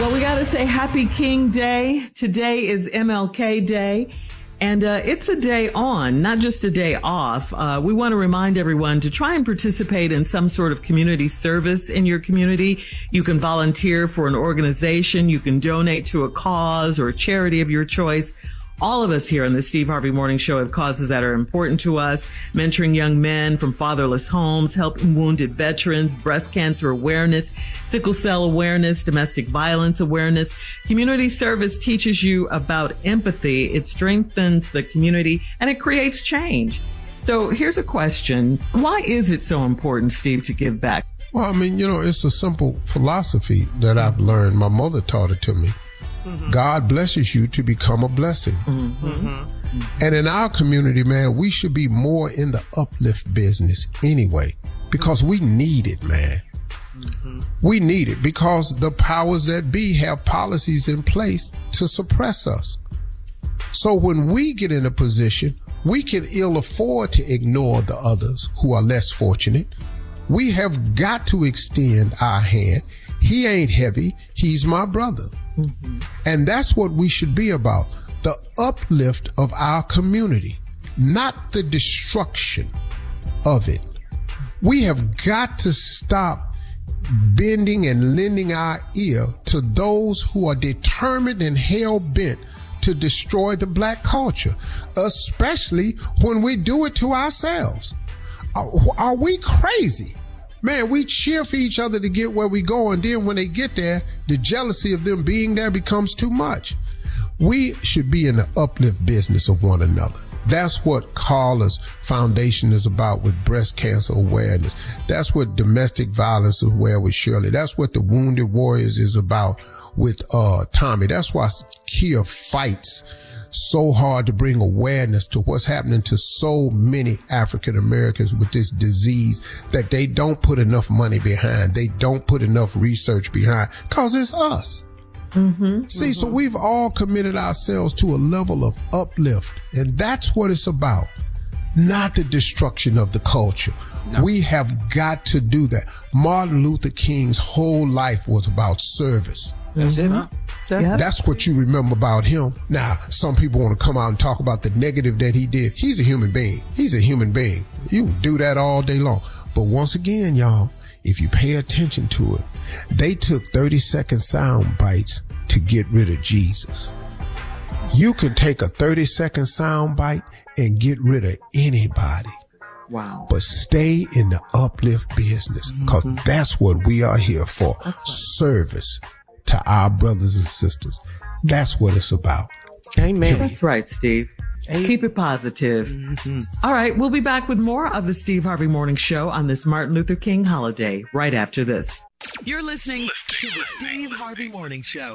Well, we got to say Happy King Day. Today is MLK Day. And uh, it's a day on, not just a day off. Uh, we want to remind everyone to try and participate in some sort of community service in your community. You can volunteer for an organization. You can donate to a cause or a charity of your choice. All of us here on the Steve Harvey Morning Show have causes that are important to us. Mentoring young men from fatherless homes, helping wounded veterans, breast cancer awareness, sickle cell awareness, domestic violence awareness. Community service teaches you about empathy. It strengthens the community and it creates change. So here's a question. Why is it so important, Steve, to give back? Well, I mean, you know, it's a simple philosophy that I've learned. My mother taught it to me. Mm-hmm. God blesses you to become a blessing. Mm-hmm. And in our community, man, we should be more in the uplift business anyway, because we need it, man. Mm-hmm. We need it because the powers that be have policies in place to suppress us. So when we get in a position, we can ill afford to ignore the others who are less fortunate. We have got to extend our hand. He ain't heavy. He's my brother. Mm-hmm. And that's what we should be about. The uplift of our community, not the destruction of it. We have got to stop bending and lending our ear to those who are determined and hell bent to destroy the black culture, especially when we do it to ourselves. Are, are we crazy? Man, we cheer for each other to get where we go. And then when they get there, the jealousy of them being there becomes too much. We should be in the uplift business of one another. That's what Carla's foundation is about with breast cancer awareness. That's what domestic violence is aware with Shirley. That's what the Wounded Warriors is about with uh, Tommy. That's why Kia fights so hard to bring awareness to what's happening to so many African Americans with this disease that they don't put enough money behind. They don't put enough research behind because it's us. Mm-hmm, See, mm-hmm. so we've all committed ourselves to a level of uplift, and that's what it's about, not the destruction of the culture. No. We have got to do that. Martin Luther King's whole life was about service. That's mm-hmm. it, huh? That's, That's what you remember about him. Now, some people want to come out and talk about the negative that he did. He's a human being. He's a human being. You can do that all day long. But once again, y'all, if you pay attention to it, they took 30 second sound bites to get rid of Jesus. You can take a 30 second sound bite and get rid of anybody. Wow. But stay in the uplift business because Mm-hmm. that's what we are here for. Service to our brothers and sisters. That's what it's about. Amen. That's right, Steve. Keep it positive. Mm-hmm. All right, we'll be back with more of the Steve Harvey Morning Show on this Martin Luther King holiday right after this. You're listening to the Steve Harvey Morning Show.